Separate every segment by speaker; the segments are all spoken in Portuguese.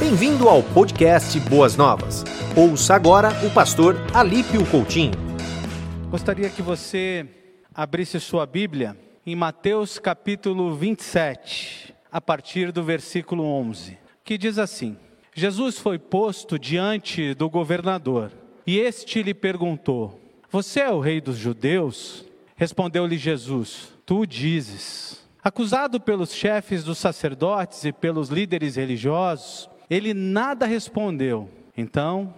Speaker 1: Bem-vindo ao podcast Boas Novas. Ouça agora o pastor Alípio Coutinho.
Speaker 2: Gostaria que você abrisse sua Bíblia em Mateus capítulo 27, a partir do versículo 11, que diz assim: Jesus foi posto diante do governador e este lhe perguntou: Você é o rei dos judeus? Respondeu-lhe Jesus: Tu dizes. Acusado pelos chefes dos sacerdotes e pelos líderes religiosos, ele nada respondeu. Então,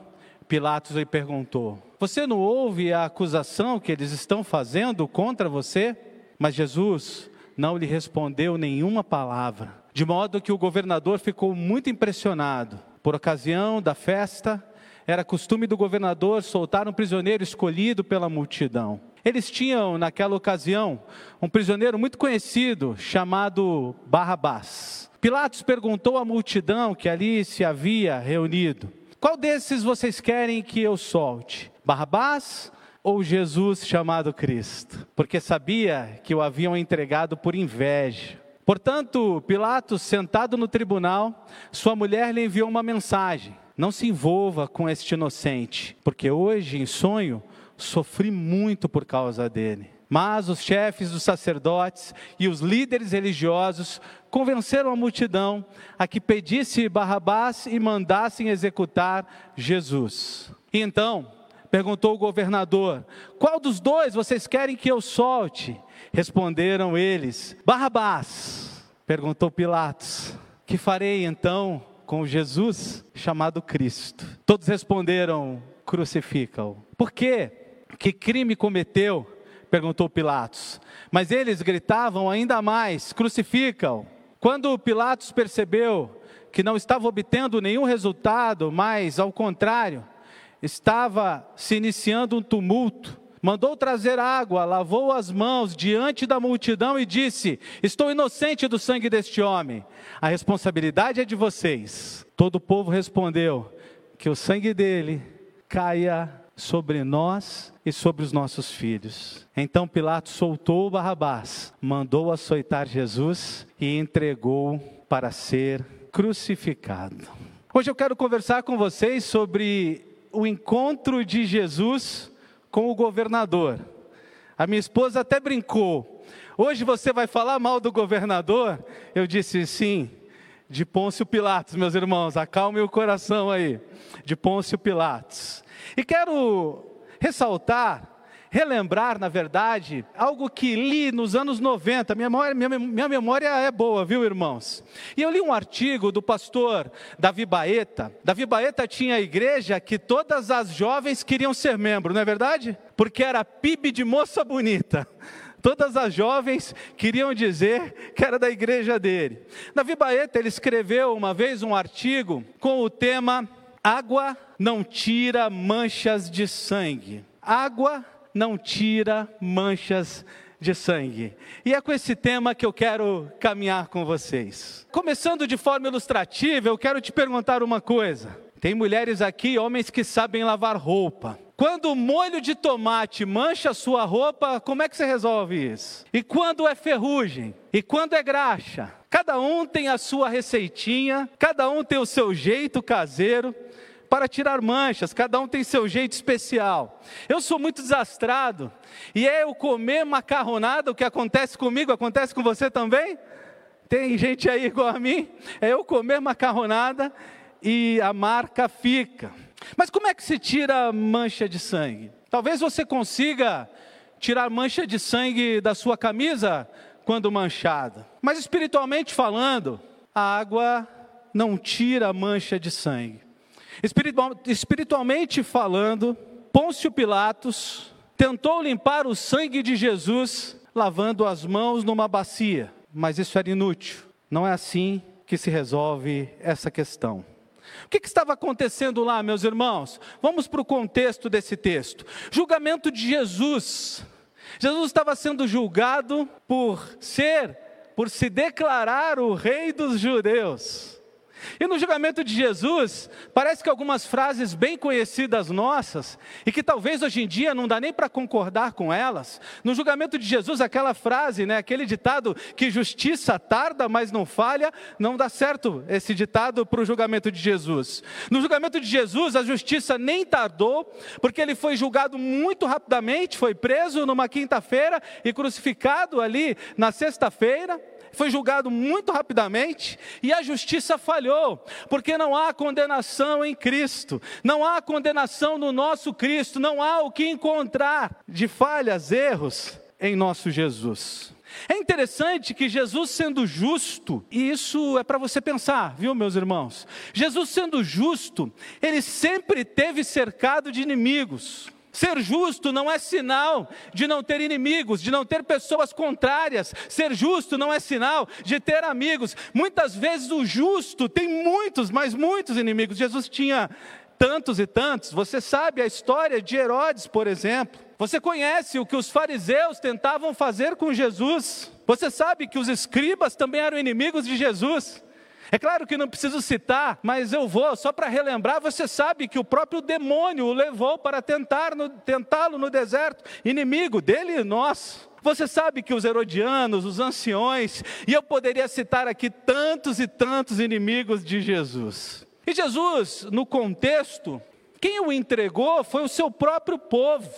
Speaker 2: Pilatos lhe perguntou: Você não ouve a acusação que eles estão fazendo contra você? Mas Jesus não lhe respondeu nenhuma palavra, de modo que o governador ficou muito impressionado. Por ocasião da festa, era costume do governador soltar um prisioneiro escolhido pela multidão. Eles tinham, naquela ocasião, um prisioneiro muito conhecido chamado Barrabás. Pilatos perguntou à multidão que ali se havia reunido: Qual desses vocês querem que eu solte? Barrabás ou Jesus chamado Cristo? Porque sabia que o haviam entregado por inveja. Portanto, Pilatos, sentado no tribunal, sua mulher lhe enviou uma mensagem: Não se envolva com este inocente, porque hoje, em sonho, sofri muito por causa dele. Mas os chefes dos sacerdotes e os líderes religiosos convenceram a multidão a que pedisse Barrabás e mandassem executar Jesus. E então, perguntou o governador: Qual dos dois vocês querem que eu solte? Responderam eles: Barrabás. Perguntou Pilatos: Que farei então com Jesus chamado Cristo? Todos responderam: Crucifica-o. Por quê? Que crime cometeu? perguntou Pilatos. Mas eles gritavam ainda mais: crucificam. Quando Pilatos percebeu que não estava obtendo nenhum resultado, mas, ao contrário, estava se iniciando um tumulto, mandou trazer água, lavou as mãos diante da multidão e disse: Estou inocente do sangue deste homem, a responsabilidade é de vocês. Todo o povo respondeu: Que o sangue dele caia sobre nós e sobre os nossos filhos. Então Pilatos soltou Barrabás, mandou açoitar Jesus e entregou para ser crucificado. Hoje eu quero conversar com vocês sobre o encontro de Jesus com o governador. A minha esposa até brincou. Hoje você vai falar mal do governador? Eu disse sim, de Pôncio Pilatos, meus irmãos, acalme o coração aí, de Pôncio Pilatos. E quero ressaltar, relembrar, na verdade, algo que li nos anos 90. Minha memória, minha, minha memória é boa, viu, irmãos? E eu li um artigo do pastor Davi Baeta. Davi Baeta tinha a igreja que todas as jovens queriam ser membro, não é verdade? Porque era PIB de moça bonita. Todas as jovens queriam dizer que era da igreja dele. Davi Baeta, ele escreveu uma vez um artigo com o tema Água não tira manchas de sangue. Água não tira manchas de sangue. E é com esse tema que eu quero caminhar com vocês. Começando de forma ilustrativa, eu quero te perguntar uma coisa. Tem mulheres aqui, homens que sabem lavar roupa. Quando o molho de tomate mancha a sua roupa, como é que você resolve isso? E quando é ferrugem? E quando é graxa? Cada um tem a sua receitinha, cada um tem o seu jeito caseiro para tirar manchas, cada um tem seu jeito especial. Eu sou muito desastrado, e é eu comer macarronada, o que acontece comigo, acontece com você também? Tem gente aí igual a mim? É eu comer macarronada e a marca fica. Mas como é que se tira mancha de sangue? Talvez você consiga tirar mancha de sangue da sua camisa quando manchada. Mas espiritualmente falando, a água não tira mancha de sangue. Espiritual, espiritualmente falando, Pôncio Pilatos tentou limpar o sangue de Jesus lavando as mãos numa bacia, mas isso era inútil. Não é assim que se resolve essa questão. O que, que, estava acontecendo lá, meus irmãos? Vamos para o contexto desse texto. Julgamento de Jesus. Jesus estava sendo julgado por ser, por se declarar o rei dos judeus. E no julgamento de Jesus, parece que algumas frases bem conhecidas nossas, e que talvez hoje em dia não dá nem para concordar com elas. No julgamento de Jesus, aquela frase, né, aquele ditado que justiça tarda, mas não falha, não dá certo esse ditado para o julgamento de Jesus. No julgamento de Jesus, a justiça nem tardou, porque ele foi julgado muito rapidamente, foi preso numa quinta-feira e crucificado ali na sexta-feira foi julgado muito rapidamente e a justiça falhou, porque não há condenação em Cristo, não há condenação no nosso Cristo, não há o que encontrar de falhas, erros em nosso Jesus. É interessante que Jesus sendo justo, e isso é para você pensar, viu, meus irmãos? Jesus sendo justo, ele sempre teve cercado de inimigos. Ser justo não é sinal de não ter inimigos, de não ter pessoas contrárias. Ser justo não é sinal de ter amigos. Muitas vezes o justo tem muitos, mas muitos inimigos. Jesus tinha tantos e tantos. Você sabe a história de Herodes, por exemplo. Você conhece o que os fariseus tentavam fazer com Jesus. Você sabe que os escribas também eram inimigos de Jesus. É claro que não preciso citar, mas eu vou, só para relembrar, você sabe que o próprio demônio o levou para tentá-lo no deserto, inimigo dele e nós. Você sabe que os herodianos, os anciões, e eu poderia citar aqui tantos e tantos inimigos de Jesus. E Jesus, no contexto, quem o entregou foi o seu próprio povo.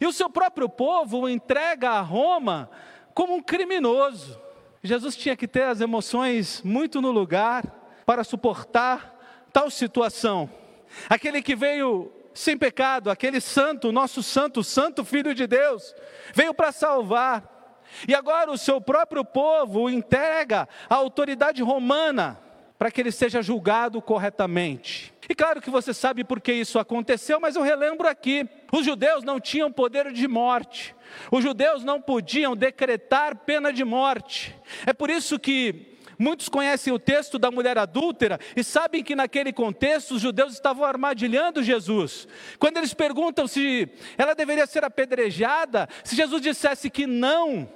Speaker 2: E o seu próprio povo o entrega a Roma como um criminoso. Jesus tinha que ter as emoções muito no lugar para suportar tal situação. Aquele que veio sem pecado, aquele santo, nosso santo, santo Filho de Deus, veio para salvar. E agora o seu próprio povo entrega à autoridade romana para que ele seja julgado corretamente. E claro que você sabe por que isso aconteceu, mas eu relembro aqui: os judeus não tinham poder de morte, os judeus não podiam decretar pena de morte. É por isso que Muitos conhecem o texto da mulher adúltera e sabem que naquele contexto os judeus estavam armadilhando Jesus. Quando eles perguntam se ela deveria ser apedrejada, se Jesus dissesse que não,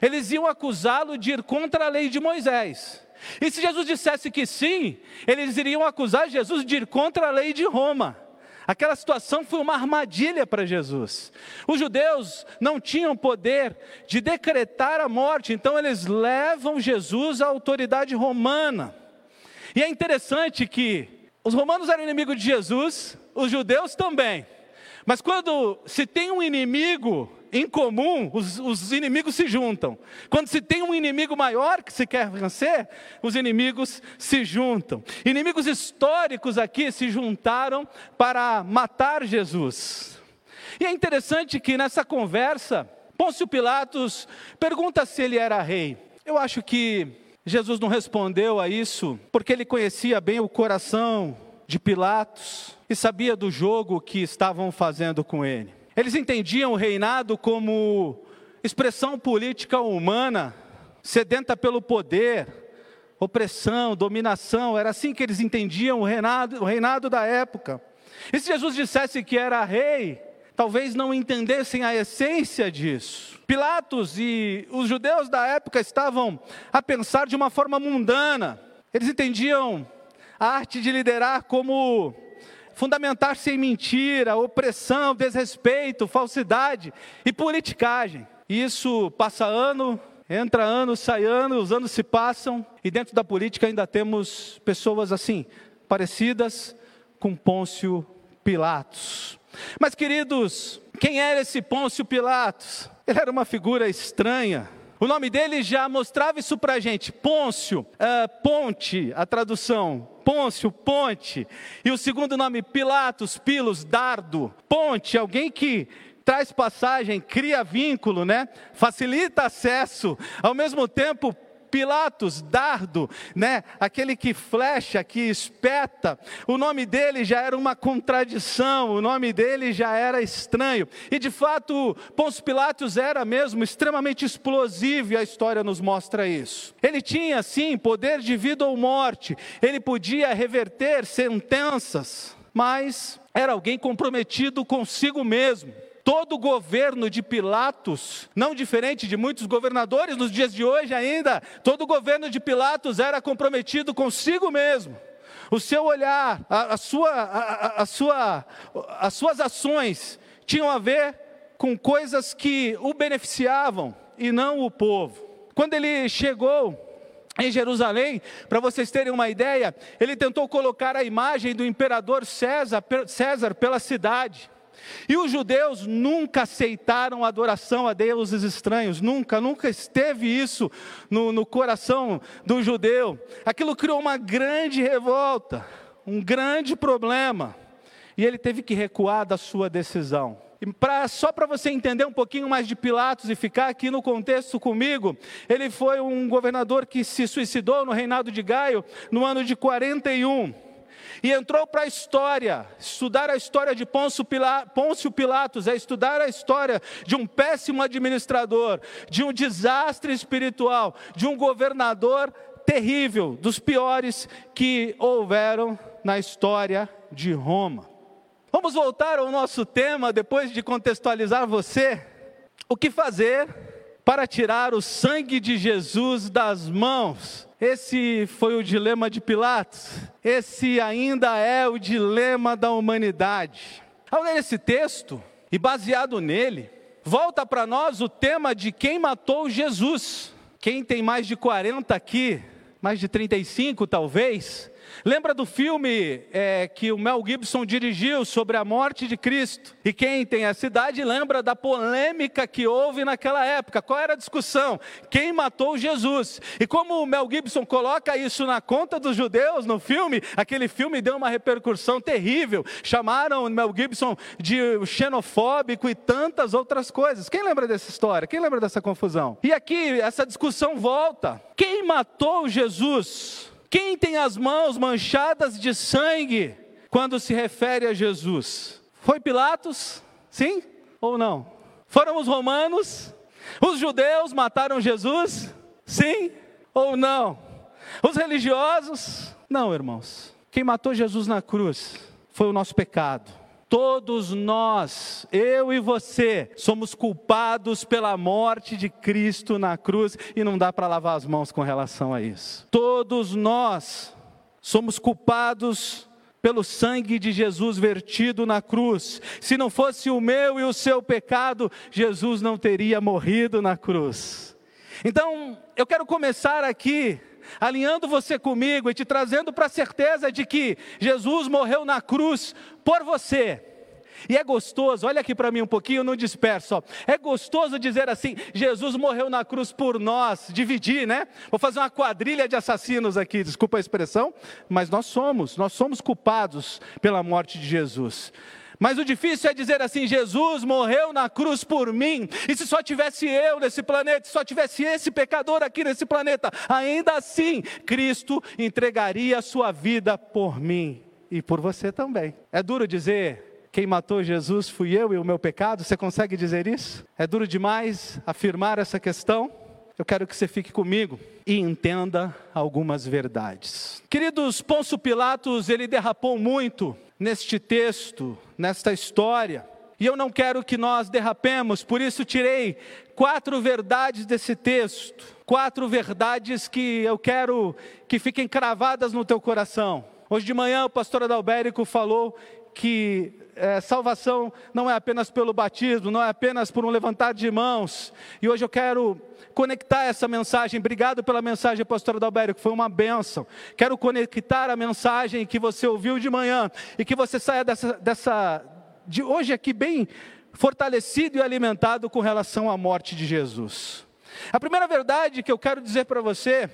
Speaker 2: eles iam acusá-lo de ir contra a lei de Moisés. E se Jesus dissesse que sim, eles iriam acusar Jesus de ir contra a lei de Roma. Aquela situação foi uma armadilha para Jesus. Os judeus não tinham poder de decretar a morte, então eles levam Jesus à autoridade romana. E é interessante que os romanos eram inimigos de Jesus, os judeus também. Mas quando se tem um inimigo em comum, os, os, inimigos se juntam. Quando se tem um inimigo maior que se quer vencer, os inimigos se juntam. Inimigos históricos aqui se juntaram para matar Jesus. E é interessante que nessa conversa, Pôncio Pilatos pergunta se ele era rei. Eu acho que Jesus não respondeu a isso porque ele conhecia bem o coração de Pilatos e sabia do jogo que estavam fazendo com ele. Eles entendiam o reinado como expressão política humana, sedenta pelo poder, opressão, dominação, era assim que eles entendiam o reinado, o reinado da época. E se Jesus dissesse que era rei, talvez não entendessem a essência disso. Pilatos e os judeus da época estavam a pensar de uma forma mundana, eles entendiam a arte de liderar como fundamentar-se em mentira, opressão, desrespeito, falsidade e politicagem. Isso passa ano, entra ano, sai ano, os anos se passam e dentro da política ainda temos pessoas assim, parecidas com Pôncio Pilatos. Mas queridos, quem era esse Pôncio Pilatos? Ele era uma figura estranha, o nome dele já mostrava isso para a gente. Pôncio, uh, ponte, a tradução. Pôncio, ponte. E o segundo nome, Pilatos, Pilos, dardo. Ponte, alguém que traz passagem, cria vínculo, né? Facilita acesso. Ao mesmo tempo, Pilatos, dardo, né? Aquele que flecha, que espeta. O nome dele já era uma contradição, o nome dele já era estranho. E de fato, Pôncio Pilatos era mesmo extremamente explosivo e a história nos mostra isso. Ele tinha sim poder de vida ou morte. Ele podia reverter sentenças, mas era alguém comprometido consigo mesmo. Todo governo de Pilatos, não diferente de muitos governadores nos dias de hoje ainda, todo o governo de Pilatos era comprometido consigo mesmo. O seu olhar, a, a sua, a, a sua, as suas ações tinham a ver com coisas que o beneficiavam e não o povo. Quando ele chegou em Jerusalém, para vocês terem uma ideia, ele tentou colocar a imagem do imperador César, César pela cidade. E os judeus nunca aceitaram adoração a deuses estranhos, nunca, nunca esteve isso no, no coração do judeu. Aquilo criou uma grande revolta, um grande problema, e ele teve que recuar da sua decisão. Pra, só para você entender um pouquinho mais de Pilatos e ficar aqui no contexto comigo, ele foi um governador que se suicidou no reinado de Gaio no ano de 41 e entrou para a história, estudar a história de Pôncio Pilatos, é estudar a história de um péssimo administrador, de um desastre espiritual, de um governador terrível, dos piores que houveram na história de Roma. Vamos voltar ao nosso tema depois de contextualizar você. O que fazer para tirar o sangue de Jesus das mãos? Esse foi o dilema de Pilatos. Esse ainda é o dilema da humanidade. Ao ler esse texto e baseado nele, volta para nós o tema de quem matou Jesus. Quem tem mais de 40 aqui, mais de 35 talvez, Lembra do filme é, que o Mel Gibson dirigiu sobre a morte de Cristo? E quem tem essa idade lembra da polêmica que houve naquela época. Qual era a discussão? Quem matou Jesus? E como o Mel Gibson coloca isso na conta dos judeus no filme, aquele filme deu uma repercussão terrível. Chamaram o Mel Gibson de xenofóbico e tantas outras coisas. Quem lembra dessa história? Quem lembra dessa confusão? E aqui essa discussão volta. Quem matou Jesus? Quem tem as mãos manchadas de sangue quando se refere a Jesus? Foi Pilatos? Sim ou não? Foram os romanos? Os judeus mataram Jesus? Sim ou não? Os religiosos? Não, irmãos. Quem matou Jesus na cruz foi o nosso pecado. Todos nós, eu e você, somos culpados pela morte de Cristo na cruz e não dá para lavar as mãos com relação a isso. Todos nós somos culpados pelo sangue de Jesus vertido na cruz. Se não fosse o meu e o seu pecado, Jesus não teria morrido na cruz. Então, eu quero começar aqui alinhando você comigo e te trazendo para a certeza de que Jesus morreu na cruz por você. E é gostoso, olha aqui para mim um pouquinho, não disperso. Ó. É gostoso dizer assim: Jesus morreu na cruz por nós, dividir, né? Vou fazer uma quadrilha de assassinos aqui, desculpa a expressão, mas nós somos, nós somos culpados pela morte de Jesus. Mas o difícil é dizer assim: Jesus morreu na cruz por mim, e se só tivesse eu nesse planeta, se só tivesse esse pecador aqui nesse planeta, ainda assim, Cristo entregaria a sua vida por mim e por você também. É duro dizer, quem matou Jesus fui eu e o meu pecado, você consegue dizer isso? É duro demais afirmar essa questão? Eu quero que você fique comigo e entenda algumas verdades. Queridos, Pôncio Pilatos, ele derrapou muito neste texto, nesta história. E eu não quero que nós derrapemos, por isso tirei quatro verdades desse texto, quatro verdades que eu quero que fiquem cravadas no teu coração. Hoje de manhã o pastor Adalbérico falou que é, salvação não é apenas pelo batismo, não é apenas por um levantar de mãos. E hoje eu quero conectar essa mensagem. Obrigado pela mensagem, pastor Adalberico, foi uma benção. Quero conectar a mensagem que você ouviu de manhã e que você saia dessa, dessa de hoje aqui bem fortalecido e alimentado com relação à morte de Jesus. A primeira verdade que eu quero dizer para você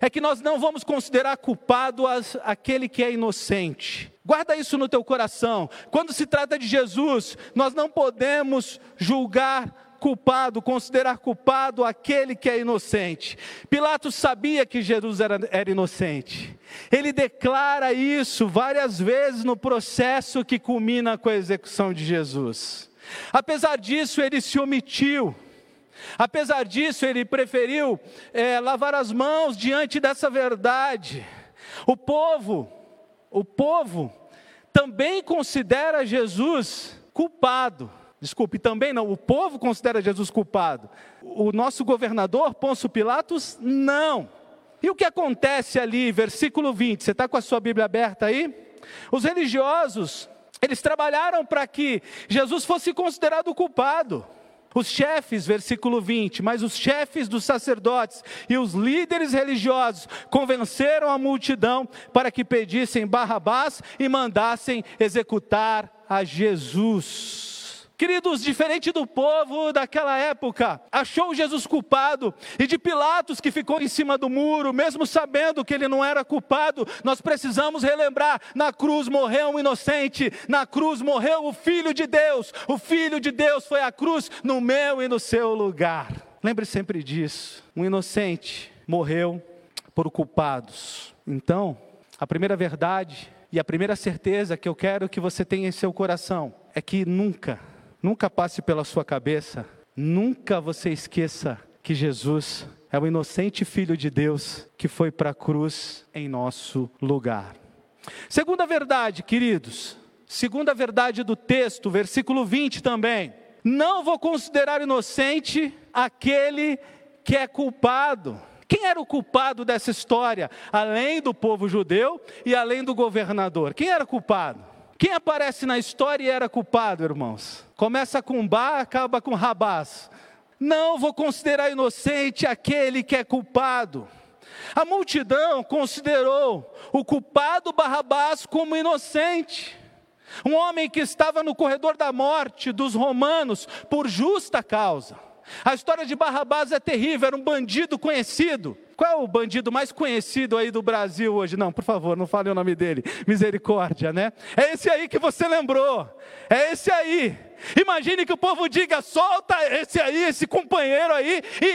Speaker 2: é que nós não vamos considerar culpado as, aquele que é inocente. Guarda isso no teu coração. Quando se trata de Jesus, nós não podemos julgar culpado, considerar culpado aquele que é inocente. Pilatos sabia que Jesus era, era inocente. Ele declara isso várias vezes no processo que culmina com a execução de Jesus. Apesar disso, ele se omitiu. Apesar disso, ele preferiu é, lavar as mãos diante dessa verdade. O povo, o povo também considera Jesus culpado Desculpe, também não. O povo considera Jesus culpado. O nosso governador, Pôncio Pilatos, não. E o que acontece ali, versículo 20? Você está com a sua Bíblia aberta aí? Os religiosos, eles trabalharam para que Jesus fosse considerado culpado. Os chefes, versículo 20, mas os chefes dos sacerdotes e os líderes religiosos convenceram a multidão para que pedissem Barrabás e mandassem executar a Jesus. Queridos, diferente do povo daquela época, achou Jesus culpado, e de Pilatos que ficou em cima do muro, mesmo sabendo que ele não era culpado, nós precisamos relembrar: na cruz morreu um inocente, na cruz morreu o Filho de Deus, o Filho de Deus foi à cruz no meu e no seu lugar. Lembre sempre disso: um inocente morreu por culpados. Então, a primeira verdade e a primeira certeza que eu quero que você tenha em seu coração é que nunca Nunca passe pela sua cabeça, nunca você esqueça que Jesus é o inocente Filho de Deus que foi para a cruz em nosso lugar. Segunda verdade, queridos, segunda verdade do texto, versículo 20 também. Não vou considerar inocente aquele que é culpado. Quem era o culpado dessa história? Além do povo judeu e além do governador. Quem era culpado? Quem aparece na história e era culpado, irmãos? Começa com Bar, acaba com Rabás. Não vou considerar inocente aquele que é culpado. A multidão considerou o culpado Barrabás como inocente. Um homem que estava no corredor da morte dos romanos por justa causa. A história de Barrabás é terrível, era um bandido conhecido. Qual é o bandido mais conhecido aí do Brasil hoje? Não, por favor, não fale o nome dele. Misericórdia, né? É esse aí que você lembrou. É esse aí. Imagine que o povo diga: solta esse aí, esse companheiro aí, e,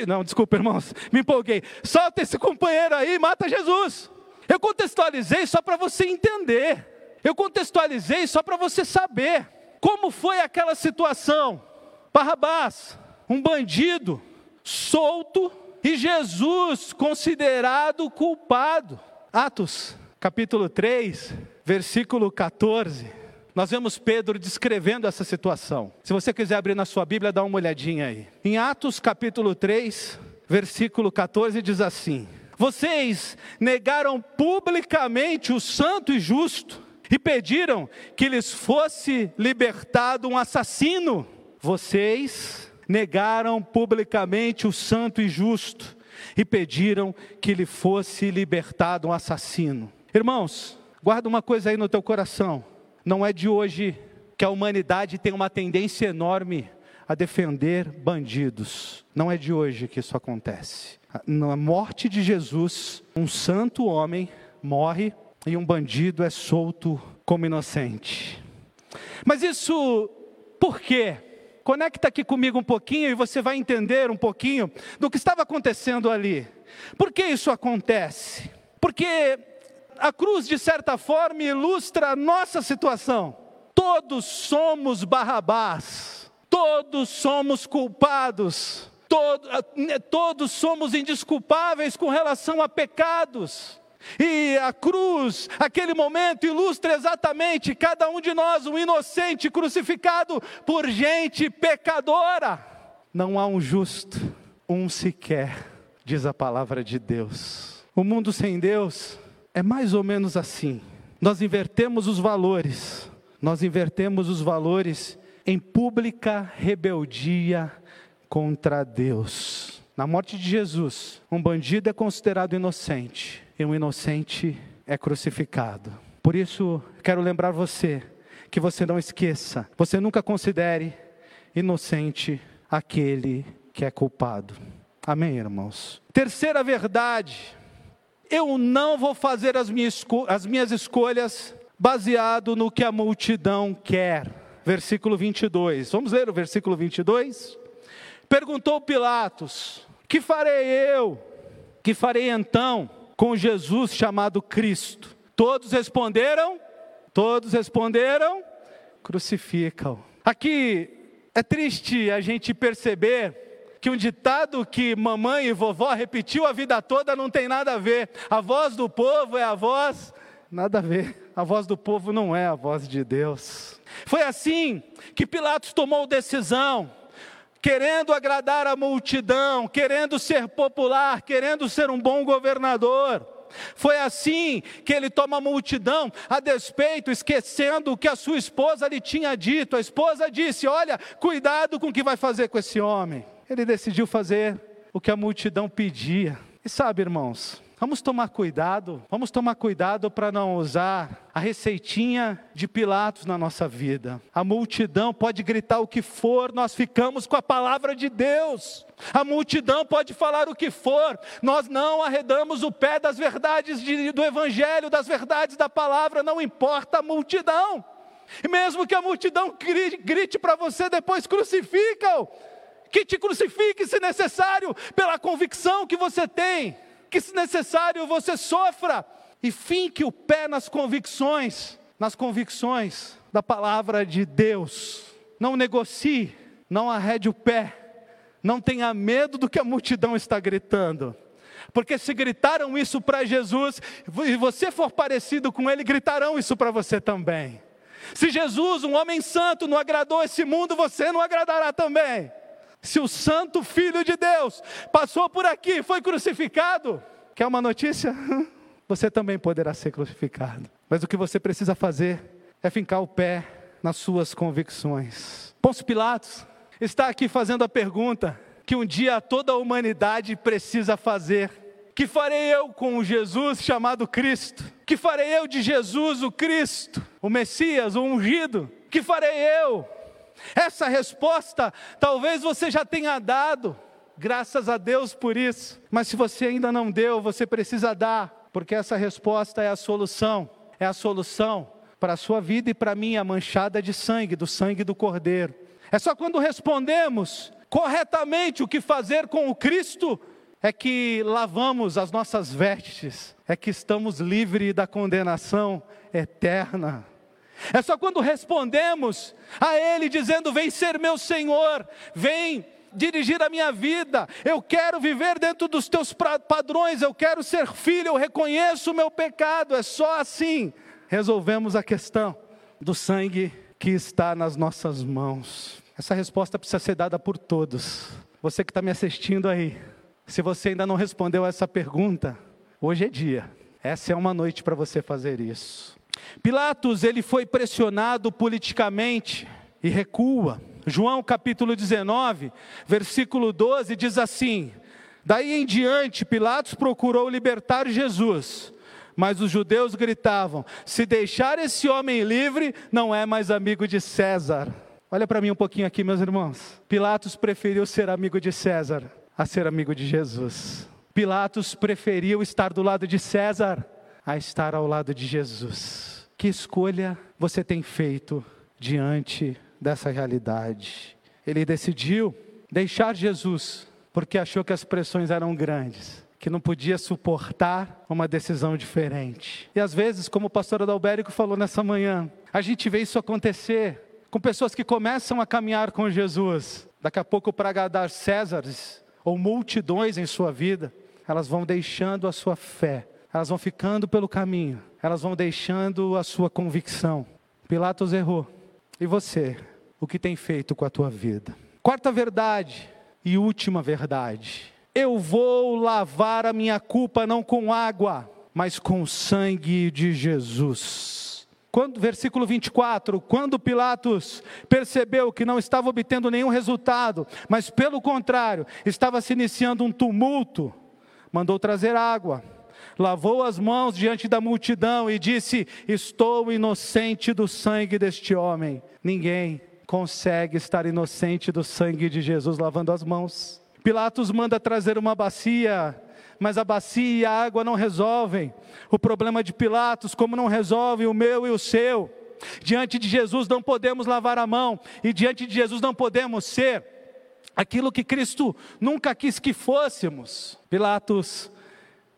Speaker 2: e, Não, desculpa, irmãos, me empolguei. Solta esse companheiro aí e mata Jesus. Eu contextualizei só para você entender. Eu contextualizei só para você saber como foi aquela situação. Barrabás, um bandido, solto, e Jesus considerado culpado. Atos, capítulo 3, versículo 14. Nós vemos Pedro descrevendo essa situação. Se você quiser abrir na sua Bíblia, dá uma olhadinha aí. Em Atos, capítulo 3, versículo 14, diz assim: Vocês negaram publicamente o santo e justo e pediram que lhes fosse libertado um assassino. Vocês negaram publicamente o santo e justo e pediram que lhe fosse libertado um assassino. Irmãos, guarda uma coisa aí no teu coração. Não é de hoje que a humanidade tem uma tendência enorme a defender bandidos. Não é de hoje que isso acontece. Na morte de Jesus, um santo homem morre e um bandido é solto como inocente. Mas isso por quê? Conecta aqui comigo um pouquinho e você vai entender um pouquinho do que estava acontecendo ali. Por que isso acontece? Porque a cruz, de certa forma, ilustra a nossa situação. Todos somos Barrabás, todos somos culpados, todos somos indisculpáveis com relação a pecados. E a cruz, aquele momento, ilustra exatamente cada um de nós, um inocente crucificado por gente pecadora. Não há um justo, um sequer, diz a palavra de Deus. O mundo sem Deus é mais ou menos assim. Nós invertemos os valores, nós invertemos os valores em pública rebeldia contra Deus. Na morte de Jesus, um bandido é considerado inocente e um inocente é crucificado. Por isso, quero lembrar você que você não esqueça, você nunca considere inocente aquele que é culpado. Amém, irmãos? Terceira verdade, eu não vou fazer as minhas, as minhas escolhas baseado no que a multidão quer. Versículo 22. Vamos ler o versículo 22? Perguntou Pilatos: Que farei eu? Que farei então? Com Jesus chamado Cristo. Todos responderam? Todos responderam? Crucificam. Aqui é triste a gente perceber que um ditado que mamãe e vovó repetiu a vida toda não tem nada a ver. A voz do povo é a voz Nada a ver. A voz do povo não é a voz de Deus. Foi assim que Pilatos tomou decisão, querendo agradar a multidão, querendo ser popular, querendo ser um bom governador. Foi assim que ele toma a multidão a despeito, esquecendo o que a sua esposa lhe tinha dito. A esposa disse: Olha, cuidado com o que vai fazer com esse homem. Ele decidiu fazer o que a multidão pedia. E sabe, irmãos, Vamos tomar cuidado, vamos tomar cuidado para não usar a receitinha de Pilatos na nossa vida. A multidão pode gritar o que for, nós ficamos com a palavra de Deus. A multidão pode falar o que for, nós não arredamos o pé das verdades de, do Evangelho, das verdades da palavra, não importa a multidão. E mesmo que a multidão grite, grite para você, depois crucificam, que te crucifique se necessário, pela convicção que você tem que, se necessário, você sofra e finque o pé nas convicções, nas convicções da palavra de Deus. Não negocie, não arrede o pé, não tenha medo do que a multidão está gritando. Porque se gritaram isso para Jesus, e você for parecido com ele, gritarão isso para você também. Se Jesus, um homem santo, não agradou esse mundo, você não agradará também. Se o Santo Filho de Deus passou por aqui, foi crucificado, quer uma notícia? Você também poderá ser crucificado. Mas o que você precisa fazer é fincar o pé nas suas convicções. Pôncio Pilatos está aqui fazendo a pergunta que um dia toda a humanidade precisa fazer. Que farei eu com o Jesus chamado Cristo? Que farei eu de Jesus o Cristo, o Messias, o ungido? Que farei eu? Essa resposta talvez você já tenha dado, graças a Deus por isso, mas se você ainda não deu, você precisa dar, porque essa resposta é a solução, é a solução para a sua vida e para a minha manchada de sangue, do sangue do Cordeiro. É só quando respondemos corretamente o que fazer com o Cristo, é que lavamos as nossas vestes, é que estamos livres da condenação eterna. É só quando respondemos a Ele dizendo: Vem ser meu Senhor, vem dirigir a minha vida, eu quero viver dentro dos teus padrões, eu quero ser filho, eu reconheço o meu pecado. É só assim resolvemos a questão do sangue que está nas nossas mãos. Essa resposta precisa ser dada por todos. Você que está me assistindo aí, se você ainda não respondeu essa pergunta, hoje é dia. Essa é uma noite para você fazer isso. Pilatos, ele foi pressionado politicamente e recua. João capítulo 19, versículo 12 diz assim: Daí em diante, Pilatos procurou libertar Jesus, mas os judeus gritavam: Se deixar esse homem livre, não é mais amigo de César. Olha para mim um pouquinho aqui, meus irmãos. Pilatos preferiu ser amigo de César a ser amigo de Jesus. Pilatos preferiu estar do lado de César a estar ao lado de Jesus. Que escolha você tem feito diante dessa realidade? Ele decidiu deixar Jesus porque achou que as pressões eram grandes, que não podia suportar uma decisão diferente. E às vezes, como o pastor Adalberico falou nessa manhã, a gente vê isso acontecer com pessoas que começam a caminhar com Jesus. Daqui a pouco, para agradar Césares ou multidões em sua vida, elas vão deixando a sua fé elas vão ficando pelo caminho, elas vão deixando a sua convicção. Pilatos errou. E você, o que tem feito com a tua vida? Quarta verdade e última verdade. Eu vou lavar a minha culpa não com água, mas com o sangue de Jesus. Quando, versículo 24: Quando Pilatos percebeu que não estava obtendo nenhum resultado, mas pelo contrário, estava se iniciando um tumulto, mandou trazer água lavou as mãos diante da multidão e disse: Estou inocente do sangue deste homem. Ninguém consegue estar inocente do sangue de Jesus lavando as mãos. Pilatos manda trazer uma bacia, mas a bacia e a água não resolvem o problema de Pilatos, como não resolve o meu e o seu. Diante de Jesus não podemos lavar a mão, e diante de Jesus não podemos ser aquilo que Cristo nunca quis que fôssemos. Pilatos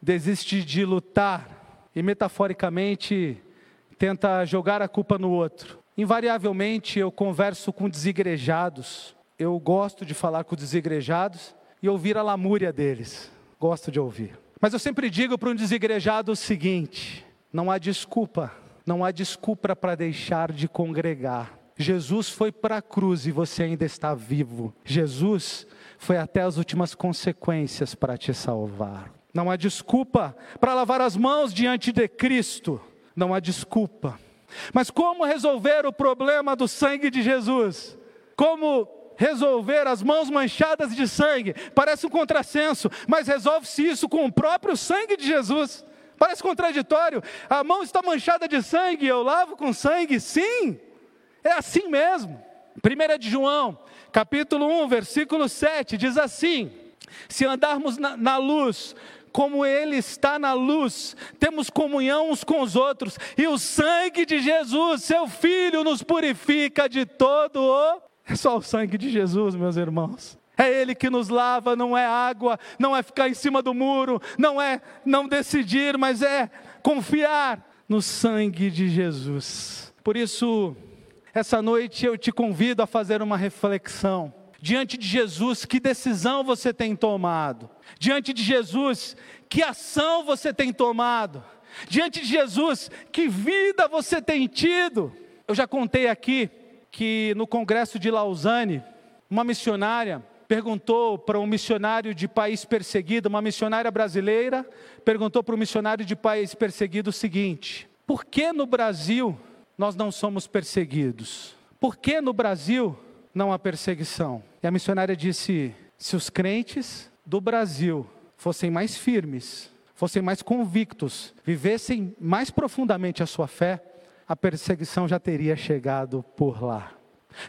Speaker 2: desiste de lutar e metaforicamente tenta jogar a culpa no outro. Invariavelmente eu converso com desigrejados, eu gosto de falar com desigrejados e ouvir a lamúria deles. Gosto de ouvir. Mas eu sempre digo para um desigrejado o seguinte: Não há desculpa, não há desculpa para deixar de congregar. Jesus foi para a cruz e você ainda está vivo. Jesus foi até as últimas consequências para te salvar. Não há desculpa para lavar as mãos diante de Cristo. Não há desculpa. Mas como resolver o problema do sangue de Jesus? Como resolver as mãos manchadas de sangue? Parece um contrassenso, mas resolve-se isso com o próprio sangue de Jesus. Parece contraditório. A mão está manchada de sangue, eu lavo com sangue? Sim, é assim mesmo. 1 de João, capítulo 1, versículo 7, diz assim: Se andarmos na, na luz, como Ele está na luz, temos comunhão uns com os outros, e o sangue de Jesus, seu Filho, nos purifica de todo o. É só o sangue de Jesus, meus irmãos. É Ele que nos lava, não é água, não é ficar em cima do muro, não é não decidir, mas é confiar no sangue de Jesus. Por isso, essa noite eu te convido a fazer uma reflexão. Diante de Jesus, que decisão você tem tomado? Diante de Jesus, que ação você tem tomado? Diante de Jesus, que vida você tem tido? Eu já contei aqui que no congresso de Lausanne, uma missionária perguntou para um missionário de país perseguido, uma missionária brasileira, perguntou para um missionário de país perseguido o seguinte: por que no Brasil nós não somos perseguidos? Por que no Brasil não há perseguição? E a missionária disse: se os crentes do Brasil fossem mais firmes, fossem mais convictos, vivessem mais profundamente a sua fé, a perseguição já teria chegado por lá.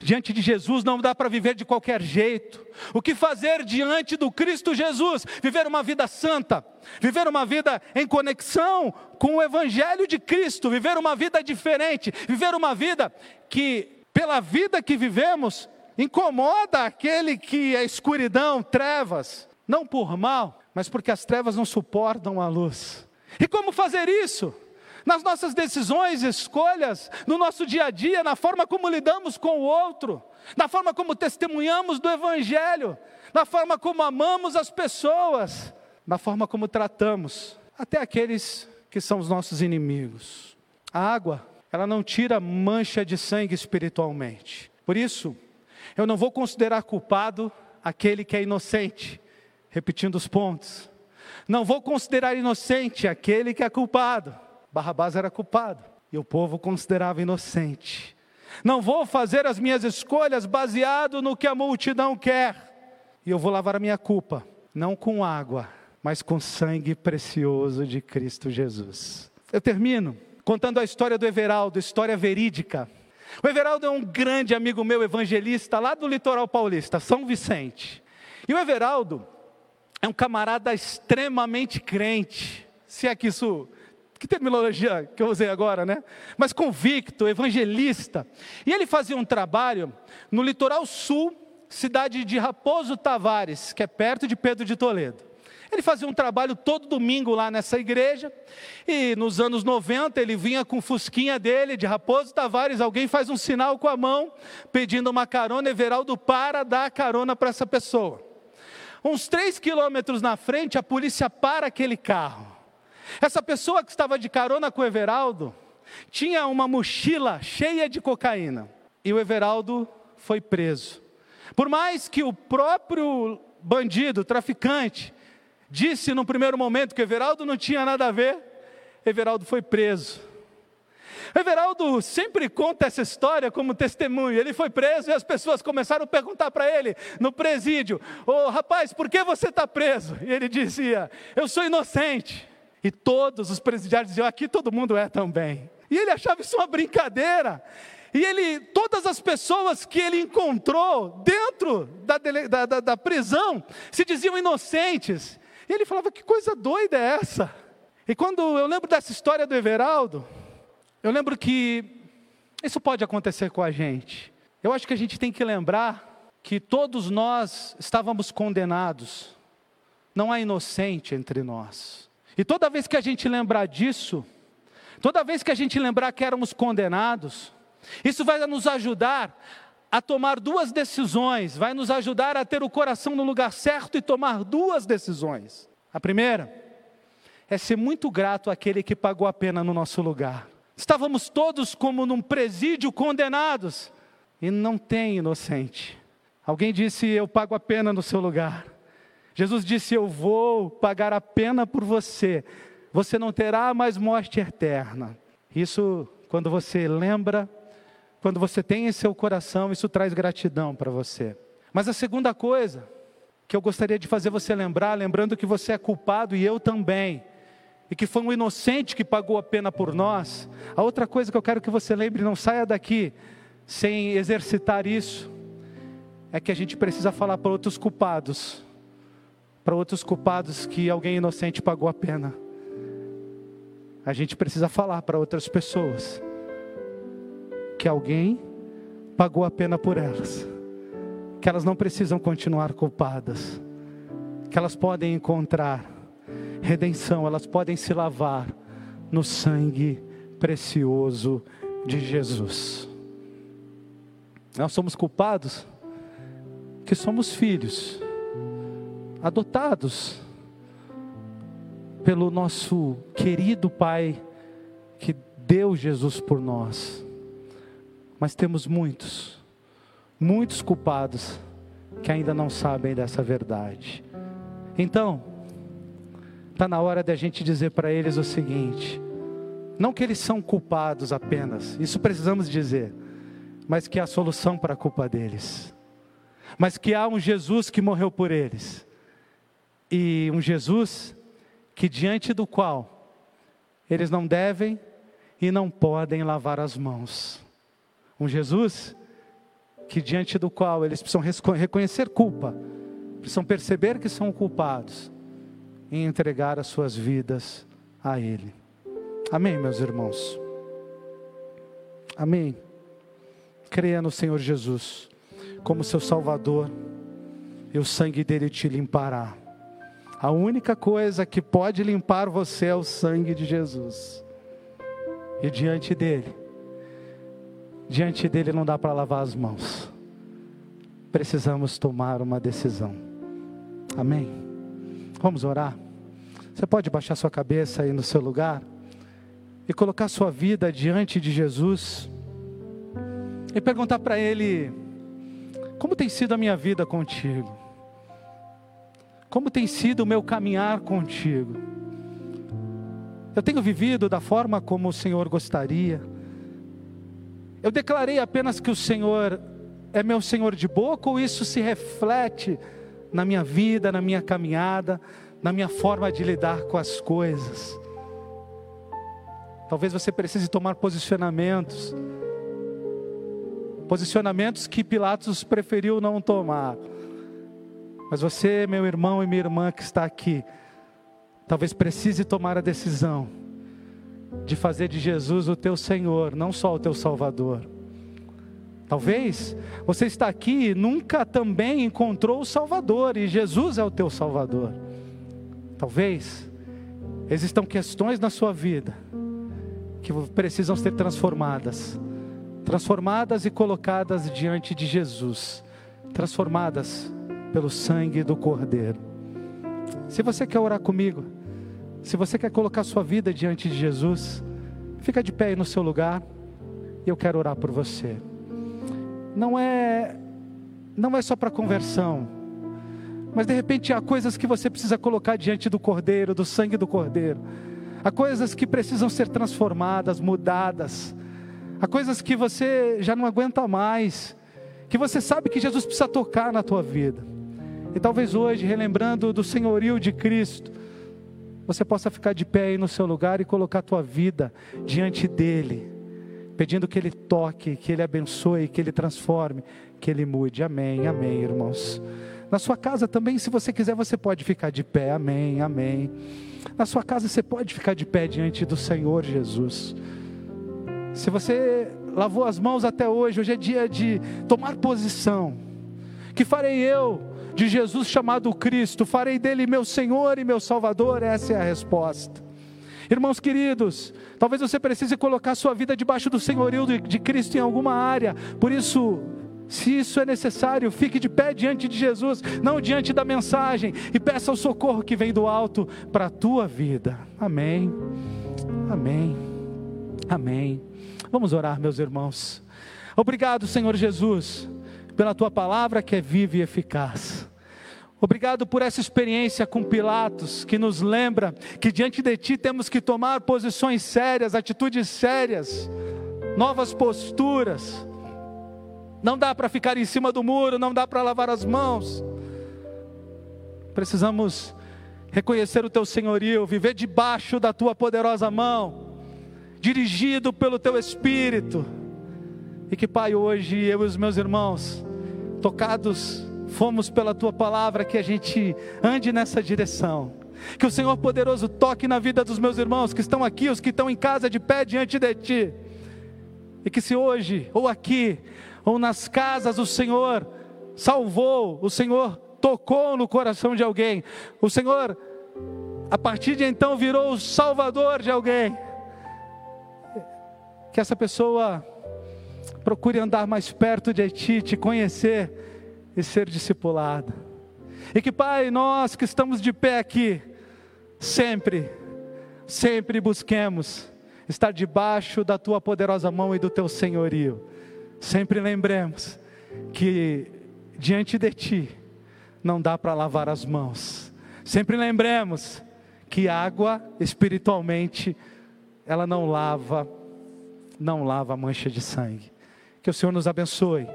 Speaker 2: Diante de Jesus não dá para viver de qualquer jeito. O que fazer diante do Cristo Jesus? Viver uma vida santa, viver uma vida em conexão com o Evangelho de Cristo, viver uma vida diferente, viver uma vida que, pela vida que vivemos, incomoda aquele que é escuridão, trevas, não por mal, mas porque as trevas não suportam a luz. E como fazer isso? Nas nossas decisões, escolhas, no nosso dia a dia, na forma como lidamos com o outro, na forma como testemunhamos do Evangelho, na forma como amamos as pessoas, na forma como tratamos até aqueles que são os nossos inimigos. A água, ela não tira mancha de sangue espiritualmente. Por isso, eu não vou considerar culpado aquele que é inocente, repetindo os pontos. Não vou considerar inocente aquele que é culpado. Barrabás era culpado e o povo considerava inocente. Não vou fazer as minhas escolhas baseado no que a multidão quer. E eu vou lavar a minha culpa, não com água, mas com sangue precioso de Cristo Jesus. Eu termino contando a história do Everaldo, história verídica. O Everaldo é um grande amigo meu evangelista lá do litoral paulista, São Vicente. E o Everaldo é um camarada extremamente crente, se é que isso que terminologia que eu usei agora, né? Mas convicto, evangelista. E ele fazia um trabalho no litoral sul, cidade de Raposo Tavares, que é perto de Pedro de Toledo. Ele fazia um trabalho todo domingo lá nessa igreja, e nos anos 90 ele vinha com fusquinha dele, de Raposo Tavares, alguém faz um sinal com a mão, pedindo uma carona, Everaldo para dar a carona para essa pessoa. Uns três quilômetros na frente, a polícia para aquele carro. Essa pessoa que estava de carona com o Everaldo tinha uma mochila cheia de cocaína e o Everaldo foi preso. Por mais que o próprio bandido, traficante, disse no primeiro momento que Everaldo não tinha nada a ver, Everaldo foi preso. Everaldo sempre conta essa história como testemunho. Ele foi preso e as pessoas começaram a perguntar para ele no presídio: Ô oh, rapaz, por que você está preso? E ele dizia: Eu sou inocente. E todos os presidiários diziam: aqui todo mundo é também. E ele achava isso uma brincadeira. E ele, todas as pessoas que ele encontrou dentro da, da, da, da prisão se diziam inocentes. E ele falava: que coisa doida é essa? E quando eu lembro dessa história do Everaldo, eu lembro que isso pode acontecer com a gente. Eu acho que a gente tem que lembrar que todos nós estávamos condenados. Não há inocente entre nós. E toda vez que a gente lembrar disso, toda vez que a gente lembrar que éramos condenados, isso vai nos ajudar a tomar duas decisões, vai nos ajudar a ter o coração no lugar certo e tomar duas decisões. A primeira é ser muito grato àquele que pagou a pena no nosso lugar. Estávamos todos como num presídio condenados, e não tem inocente. Alguém disse: Eu pago a pena no seu lugar. Jesus disse: Eu vou pagar a pena por você. Você não terá mais morte eterna. Isso, quando você lembra, quando você tem em seu coração, isso traz gratidão para você. Mas a segunda coisa que eu gostaria de fazer você lembrar, lembrando que você é culpado e eu também, e que foi um inocente que pagou a pena por nós. A outra coisa que eu quero que você lembre, não saia daqui sem exercitar isso, é que a gente precisa falar para outros culpados, para outros culpados que alguém inocente pagou a pena. A gente precisa falar para outras pessoas que alguém pagou a pena por elas, que elas não precisam continuar culpadas, que elas podem encontrar redenção, elas podem se lavar no sangue precioso de Jesus. Nós somos culpados que somos filhos, adotados pelo nosso querido Pai que deu Jesus por nós. Mas temos muitos, muitos culpados que ainda não sabem dessa verdade. Então, está na hora da gente dizer para eles o seguinte: não que eles são culpados apenas, isso precisamos dizer mas que há solução para a culpa deles. Mas que há um Jesus que morreu por eles. E um Jesus que diante do qual eles não devem e não podem lavar as mãos. Um Jesus que diante do qual eles precisam reconhecer culpa, precisam perceber que são culpados e entregar as suas vidas a Ele. Amém, meus irmãos? Amém. Creia no Senhor Jesus como seu Salvador e o sangue dele te limpará. A única coisa que pode limpar você é o sangue de Jesus. E diante dele, diante dele não dá para lavar as mãos. Precisamos tomar uma decisão. Amém. Vamos orar. Você pode baixar sua cabeça aí no seu lugar e colocar sua vida diante de Jesus e perguntar para Ele: como tem sido a minha vida contigo? Como tem sido o meu caminhar contigo? Eu tenho vivido da forma como o Senhor gostaria? Eu declarei apenas que o Senhor é meu Senhor de boca ou isso se reflete na minha vida, na minha caminhada, na minha forma de lidar com as coisas? Talvez você precise tomar posicionamentos posicionamentos que Pilatos preferiu não tomar. Mas você, meu irmão e minha irmã que está aqui, talvez precise tomar a decisão de fazer de Jesus o teu Senhor, não só o teu Salvador. Talvez você está aqui e nunca também encontrou o Salvador e Jesus é o teu Salvador. Talvez existam questões na sua vida que precisam ser transformadas transformadas e colocadas diante de Jesus, transformadas pelo sangue do Cordeiro. Se você quer orar comigo, se você quer colocar sua vida diante de Jesus, fica de pé aí no seu lugar e eu quero orar por você. Não é não é só para conversão, mas de repente há coisas que você precisa colocar diante do Cordeiro, do sangue do Cordeiro. Há coisas que precisam ser transformadas, mudadas Há coisas que você já não aguenta mais, que você sabe que Jesus precisa tocar na tua vida. E talvez hoje, relembrando do senhorio de Cristo, você possa ficar de pé aí no seu lugar e colocar a tua vida diante dele, pedindo que ele toque, que ele abençoe, que ele transforme, que ele mude. Amém, amém, irmãos. Na sua casa também, se você quiser, você pode ficar de pé. Amém, amém. Na sua casa você pode ficar de pé diante do Senhor Jesus. Se você lavou as mãos até hoje, hoje é dia de tomar posição. Que farei eu de Jesus chamado Cristo? Farei dele meu Senhor e meu Salvador? Essa é a resposta. Irmãos queridos, talvez você precise colocar sua vida debaixo do senhorio de Cristo em alguma área. Por isso, Se isso é necessário, fique de pé diante de Jesus, não diante da mensagem, e peça o socorro que vem do alto para a tua vida. Amém. Amém. Amém. Vamos orar, meus irmãos. Obrigado, Senhor Jesus, pela tua palavra que é viva e eficaz. Obrigado por essa experiência com Pilatos, que nos lembra que diante de Ti temos que tomar posições sérias, atitudes sérias, novas posturas. Não dá para ficar em cima do muro, não dá para lavar as mãos. Precisamos reconhecer o Teu senhorio, viver debaixo da Tua poderosa mão, dirigido pelo Teu Espírito. E que, Pai, hoje eu e os meus irmãos, tocados fomos pela tua palavra, que a gente ande nessa direção. Que o Senhor poderoso toque na vida dos meus irmãos que estão aqui, os que estão em casa de pé diante de ti. E que se hoje, ou aqui, ou nas casas, o Senhor salvou, o Senhor tocou no coração de alguém, o Senhor, a partir de então, virou o salvador de alguém. Que essa pessoa procure andar mais perto de ti, te conhecer e ser discipulado. E que, Pai, nós que estamos de pé aqui, sempre, sempre busquemos estar debaixo da tua poderosa mão e do teu senhorio. Sempre lembremos que diante de ti não dá para lavar as mãos. Sempre lembremos que água espiritualmente ela não lava não lava mancha de sangue. Que o Senhor nos abençoe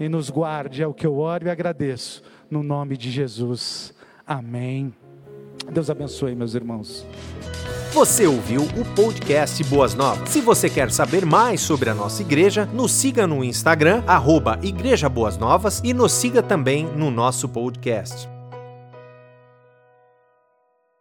Speaker 2: e nos guarde, é o que eu oro e agradeço, no nome de Jesus. Amém. Deus abençoe, meus irmãos.
Speaker 1: Você ouviu o podcast Boas Novas. Se você quer saber mais sobre a nossa igreja, nos siga no Instagram, arroba Igreja Boas Novas, e nos siga também no nosso podcast.